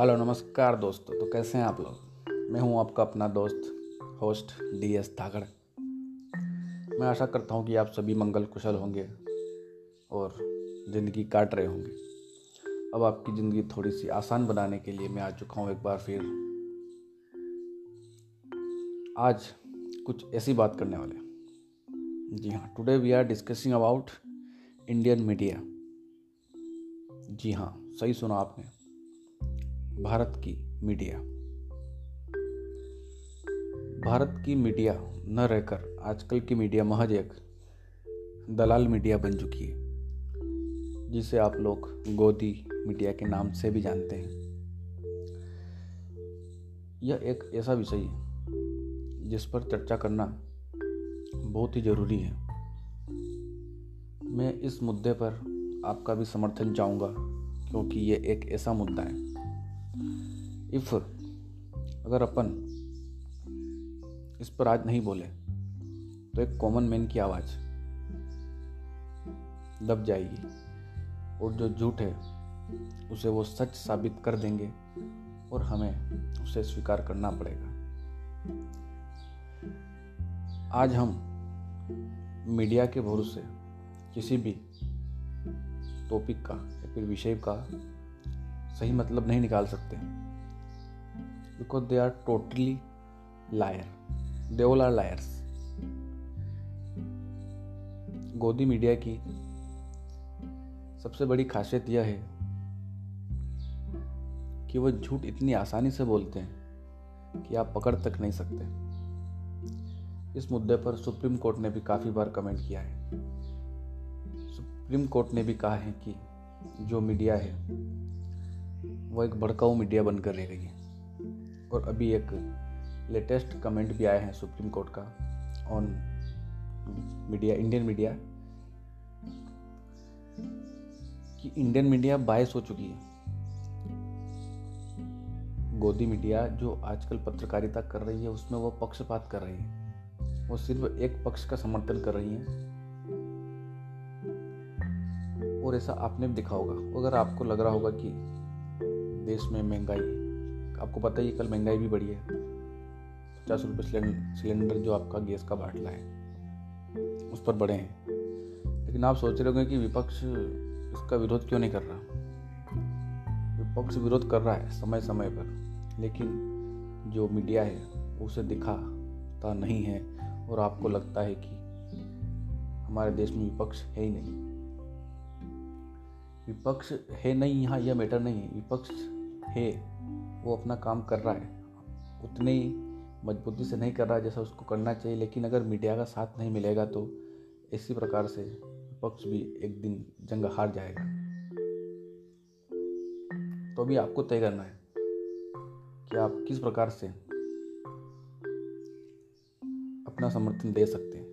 Hello, नमस्कार दोस्तों। तो कैसे हैं आप लोग? मैं हूँ आपका अपना दोस्त, होस्ट डी एस धागड़। मैं आशा करता हूँ कि आप सभी मंगल कुशल होंगे और ज़िंदगी काट रहे होंगे। अब आपकी ज़िंदगी थोड़ी सी आसान बनाने के लिए मैं आ चुका हूँ एक बार फिर। आज कुछ ऐसी बात करने वाले जी हाँ today we are discussing about Indian media जी हाँ सही सुना आपने। भारत की मीडिया। भारत की मीडिया न रहकर आजकल की मीडिया महज एक दलाल मीडिया बन चुकी है, जिसे आप लोग गोदी मीडिया के नाम से भी जानते हैं। यह एक ऐसा विषय है, जिस पर चर्चा करना बहुत ही ज़रूरी है। मैं इस मुद्दे पर आपका भी समर्थन चाहूँगा, क्योंकि ये एक ऐसा मुद्दा है। इफ़ अगर अपन इस पर आज नहीं बोले तो एक कॉमन मैन की आवाज़ दब जाएगी और जो झूठ है, उसे वो सच साबित कर देंगे और हमें उसे स्वीकार करना पड़ेगा। आज हम मीडिया के भरोसे किसी भी टॉपिक का या फिर विषय का सही मतलब नहीं निकाल सकते। Because they are totally liar, they all are liars. Godi media की सबसे बड़ी खासियत यह है कि वह झूठ इतनी आसानी से बोलते हैं कि आप पकड़ तक नहीं सकते। इस मुद्दे पर सुप्रीम कोर्ट ने भी काफ़ी बार कमेंट किया है। सुप्रीम कोर्ट ने भी कहा है कि जो मीडिया है, वो एक भड़काऊ मीडिया बनकर रह गई है। और अभी एक लेटेस्ट कमेंट भी आया है सुप्रीम कोर्ट का ऑन मीडिया इंडियन मीडिया कि इंडियन मीडिया बायस हो चुकी है। गोदी मीडिया जो आजकल पत्रकारिता कर रही है, उसमें वो पक्षपात कर रही है। वो सिर्फ़ एक पक्ष का समर्थन कर रही है। और ऐसा आपने भी देखा होगा। अगर आपको लग रहा होगा कि देश में महँगाई आपको पता ही कल महँगाई भी बढ़ी है। पचास रुपये सिलेंडर जो आपका गैस का बाटला है, उस पर बढ़े हैं। लेकिन आप सोच रहे होंगे कि विपक्ष इसका विरोध क्यों नहीं कर रहा? विपक्ष विरोध कर रहा है समय समय पर, लेकिन जो मीडिया है, उसे दिखाता नहीं है और आपको लगता है कि हमारे देश में विपक्ष है ही नहीं। विपक्ष है नहीं, यहाँ यह मैटर नहीं है। विपक्ष है वो अपना काम कर रहा है। उतनी मजबूती से नहीं कर रहा है जैसा उसको करना चाहिए, लेकिन अगर मीडिया का साथ नहीं मिलेगा तो इसी प्रकार से विपक्ष भी एक दिन जंग हार जाएगा। तो अभी आपको तय करना है कि आप किस प्रकार से अपना समर्थन दे सकते हैं।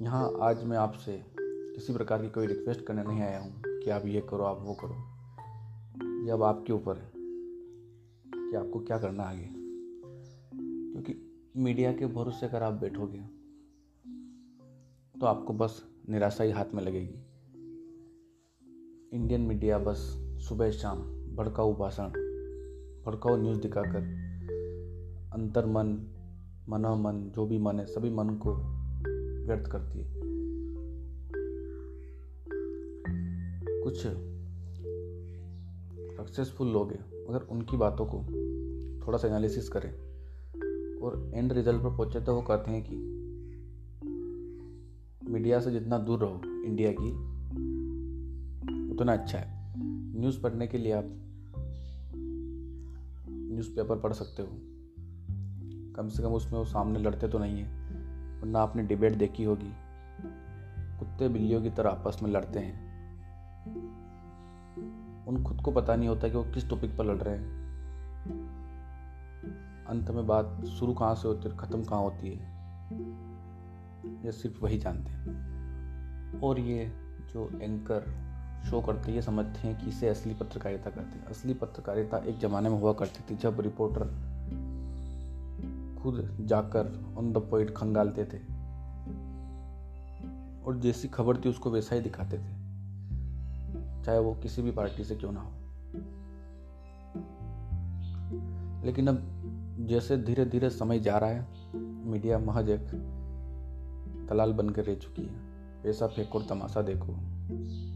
यहाँ आज मैं आपसे किसी प्रकार की कोई रिक्वेस्ट करने नहीं आया हूँ कि आप ये करो, आप वो करो। ये अब आपके ऊपर है कि आपको क्या करना आगे। क्योंकि मीडिया के भरोसे अगर आप बैठोगे तो आपको बस निराशा ही हाथ में लगेगी। इंडियन मीडिया बस सुबह शाम भड़काऊ भाषण, भड़काऊ न्यूज़ दिखाकर अंतर मन मनोमन, जो भी मन है, सभी मन को व्यर्थ करती है। कुछ सक्सेसफुल लोग हैं अगर उनकी बातों को थोड़ा सा एनालिसिस करें और एंड रिज़ल्ट पर पहुँचे तो वो कहते हैं कि मीडिया से जितना दूर रहो इंडिया की, उतना अच्छा है। न्यूज़ पढ़ने के लिए आप न्यूज़पेपर पढ़ सकते हो। कम से कम उसमें वो सामने लड़ते तो नहीं है, वरना आपने डिबेट देखी होगी। कुत्ते बिल्लियों की तरह आपस में लड़ते हैं। उन खुद को पता नहीं होता कि वो किस टॉपिक पर लड़ रहे हैं। अंत में बात शुरू कहाँ से होती है ख़त्म कहाँ होती है, ये सिर्फ़ वही जानते हैं। और ये जो एंकर शो करते ये समझते हैं कि इसे असली पत्रकारिता कहते हैं। असली पत्रकारिता एक ज़माने में हुआ करती थी जब रिपोर्टर खुद जाकर ऑन द पॉइंट खंगालते थे। और जैसी खबर थी उसको वैसा ही दिखाते थे। चाहे वो किसी भी पार्टी से क्यों ना हो। लेकिन अब जैसे धीरे धीरे समय जा रहा है, मीडिया महज एक दलाल बनकर रह चुकी है। पैसा फेंको और तमाशा देखो।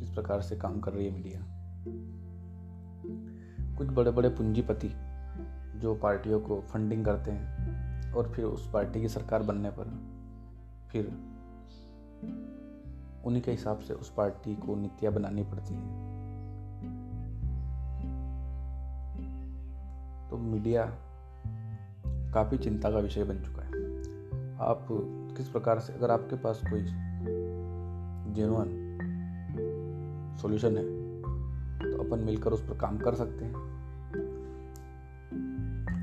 इस प्रकार से काम कर रही है मीडिया। कुछ बड़े बड़े पूंजीपति जो पार्टियों को फंडिंग करते हैं और फिर उस पार्टी की सरकार बनने पर फिर उन्हीं के हिसाब से उस पार्टी को नीतियाँ बनानी पड़ती है। तो मीडिया काफ़ी चिंता का विषय बन चुका है। आप किस प्रकार से, अगर आपके पास कोई जेनुअन सॉल्यूशन है तो अपन मिलकर उस पर काम कर सकते हैं।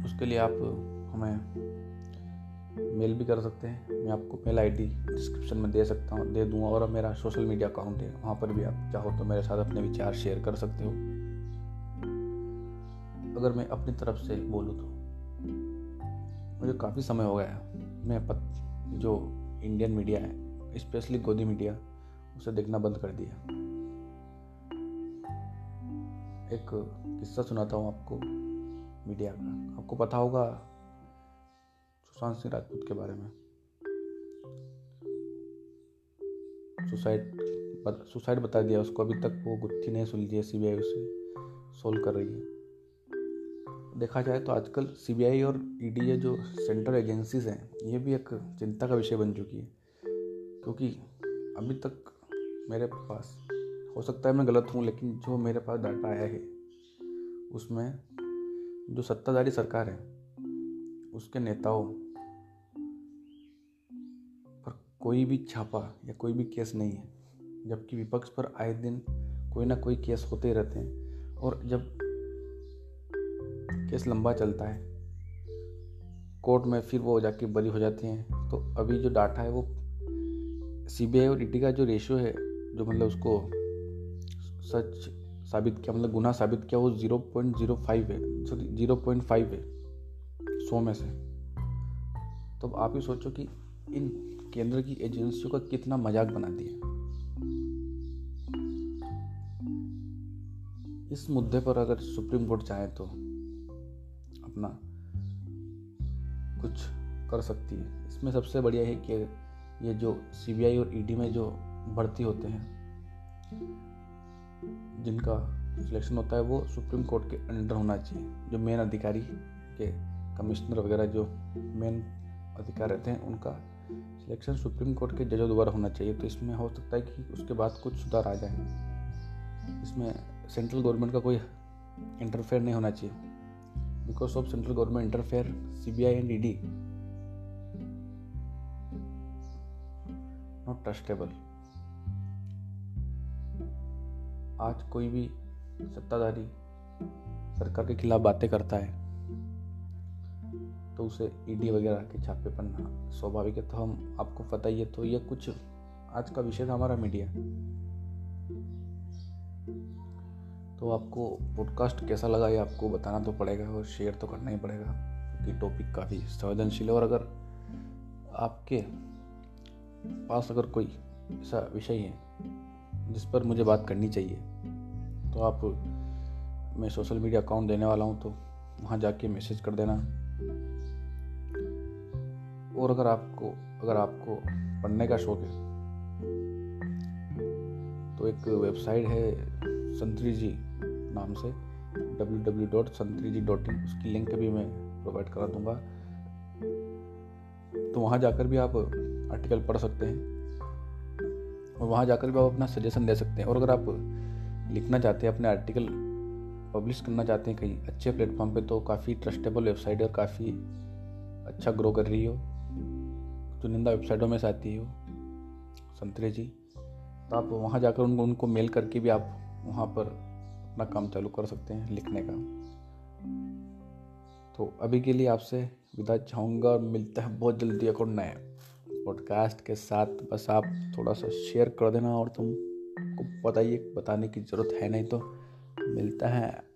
उसके लिए आप हमें मेल भी कर सकते हैं। मैं आपको मेल आईडी डिस्क्रिप्शन में दे सकता हूँ दे दूँगा और मेरा सोशल मीडिया अकाउंट है वहाँ पर भी आप चाहो तो मेरे साथ अपने विचार शेयर कर सकते हो। अगर मैं अपनी तरफ़ से बोलूँ तो। मुझे काफ़ी समय हो गया मैं पत, जो इंडियन मीडिया है स्पेशली गोदी मीडिया उसे देखना बंद कर दिया। एक किस्सा सुनाता हूँ आपको मीडिया का। आपको पता होगा सुशांत सिंह राजपूत के बारे में। सुसाइड सुसाइड बता दिया, उसको अभी तक वो गुत्थी नहीं सुलझी है सीबीआई उसे सोल्व कर रही है। देखा जाए तो आजकल सीबीआई और ईडी e जो सेंट्रल एजेंसीज हैं, ये भी एक चिंता का विषय बन चुकी है। क्योंकि अभी तक मेरे पास, हो सकता है मैं गलत हूँ, लेकिन जो मेरे पास डाटा आया है, उसमें जो सत्ताधारी सरकार है, उसके नेताओं कोई भी छापा या कोई भी केस नहीं है, जबकि विपक्ष पर आए दिन कोई ना कोई केस होते रहते हैं और जब केस लंबा चलता है, कोर्ट में फिर वो जाके बरी हो जाती हैं। तो अभी जो डाटा है वो सीबीआई और ईडी का जो रेशियो है, जो मतलब उसको सच साबित किया मतलब गुना साबित किया, वो ज़ीरो पॉइंट ज़ीरो फाइव है सॉरी ज़ीरो पॉइंट फाइव है, सौ में से। तो आप ही सोचो कि इन केंद्र की एजेंसियों का कितना मज़ाक बना दिया इस मुद्दे पर अगर सुप्रीम कोर्ट चाहे तो अपना कुछ कर सकती है। इसमें सबसे बढ़िया है कि ये जो सीबीआई और ईडी में जो भर्ती होते हैं, जिनका सिलेक्शन होता है, वो सुप्रीम कोर्ट के अंडर होना चाहिए। जो मेन अधिकारी के कमिश्नर वगैरह, जो मेन अधिकार रहते हैं, उनका सिलेक्शन सुप्रीम कोर्ट के जजों द्वारा होना चाहिए। तो इसमें हो सकता है कि उसके बाद कुछ सुधार आ जाए। इसमें सेंट्रल गवर्नमेंट का कोई इंटरफेयर नहीं होना चाहिए। Because of central government interfere C B I and E D not trustable आज कोई भी सत्ताधारी सरकार के खिलाफ बातें करता है तो उसे ईडी वगैरह के छापे पन्ना स्वाभाविक है तो हम आपको पता ही है तो ये कुछ आज का विषय था हमारा मीडिया तो आपको पॉडकास्ट कैसा लगा ये आपको बताना तो पड़ेगा और शेयर तो करना ही पड़ेगा, क्योंकि टॉपिक काफ़ी संवेदनशील है और अगर आपके पास अगर कोई ऐसा विषय है, जिस पर मुझे बात करनी चाहिए तो आप मैं सोशल मीडिया अकाउंट देने वाला हूँ तो वहाँ जाके मैसेज कर देना। और अगर आपको अगर आपको पढ़ने का शौक है तो एक वेबसाइट है संतरी जी नाम से डब्ल्यू डब्ल्यू डॉट संतरी जी डॉट इन उसकी लिंक भी मैं प्रोवाइड करा दूँगा। तो वहाँ जाकर भी आप आर्टिकल पढ़ सकते हैं और वहाँ जाकर भी आप अपना सजेशन दे सकते हैं। और अगर आप लिखना चाहते हैं, अपने आर्टिकल पब्लिश करना चाहते हैं कहीं अच्छे प्लेटफॉर्म पे तो काफ़ी ट्रस्टेबल वेबसाइट है और काफ़ी अच्छा ग्रो कर रही हो। चुनिंदा वेबसाइटों में से आती है वो। संतरे जी तो आप वहाँ जाकर उनको उनको मेल करके भी आप वहाँ पर अपना काम चालू कर सकते हैं लिखने का। तो अभी के लिए आपसे विदा चाहूँगा और मिलता है बहुत जल्दी एक और नए पॉडकास्ट के साथ। बस आप थोड़ा सा शेयर कर देना और तुमको बताइए, बताने की ज़रूरत है नहीं तो मिलता है।